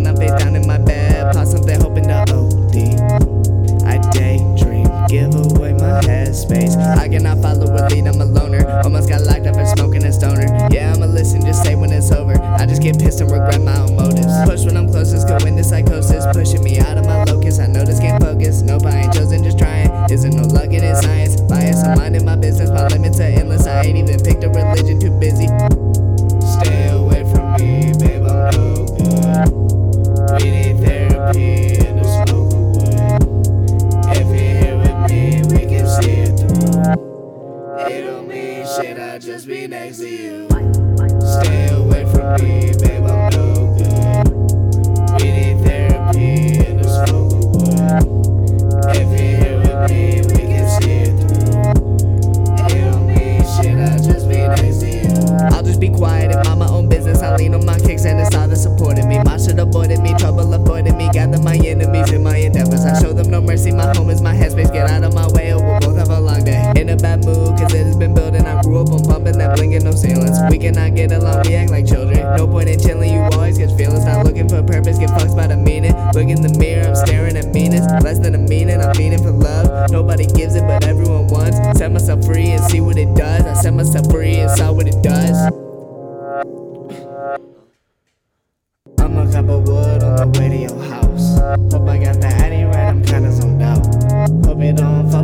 alone. I fade down in my bed, plot something, hoping to OD. I daydream, give away my headspace. I cannot follow a lead, I'm a loner. Almost got locked up for smoking a stoner. Yeah, I'ma listen, just say when it's over. I just get pissed and regret my own motives. Push when I'm closest, go into psychosis, pushing me out of my locus. I know this can't focus. Nope, I ain't chosen, just trying. Isn't no luck, it is science. Bias, I'm minding my business, my limits are endless. I ain't even picked a religion, too busy. Shit, I just be next to you. Stay away from me, babe, I'm no good. We need therapy and a smoke away. If you're here with me, we can see it through. It don't mean shit, I just be next to you. I'll just be quiet and mind my own business. I lean on my kicks and it's all that supported me. My shit avoided me, trouble avoided me. Gather my enemies in my endeavors. I show them no mercy. My home is my headspace. Get out of my way or we'll both have a long cannot get along, we act like children. No point in chilling, you always get feelings. Not looking for purpose, get fucked by the meaning. Look in the mirror, I'm staring at meanness. Less than a meaning, I'm feeding for love. Nobody gives it, but everyone wants. Set myself free and see what it does. I set myself free and saw what it does. I'm a cup of wood on the way to your house. Hope I got the addy right, I'm kinda zoned out. Hope you don't fall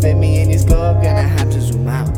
fit me in this club, gonna have to zoom out.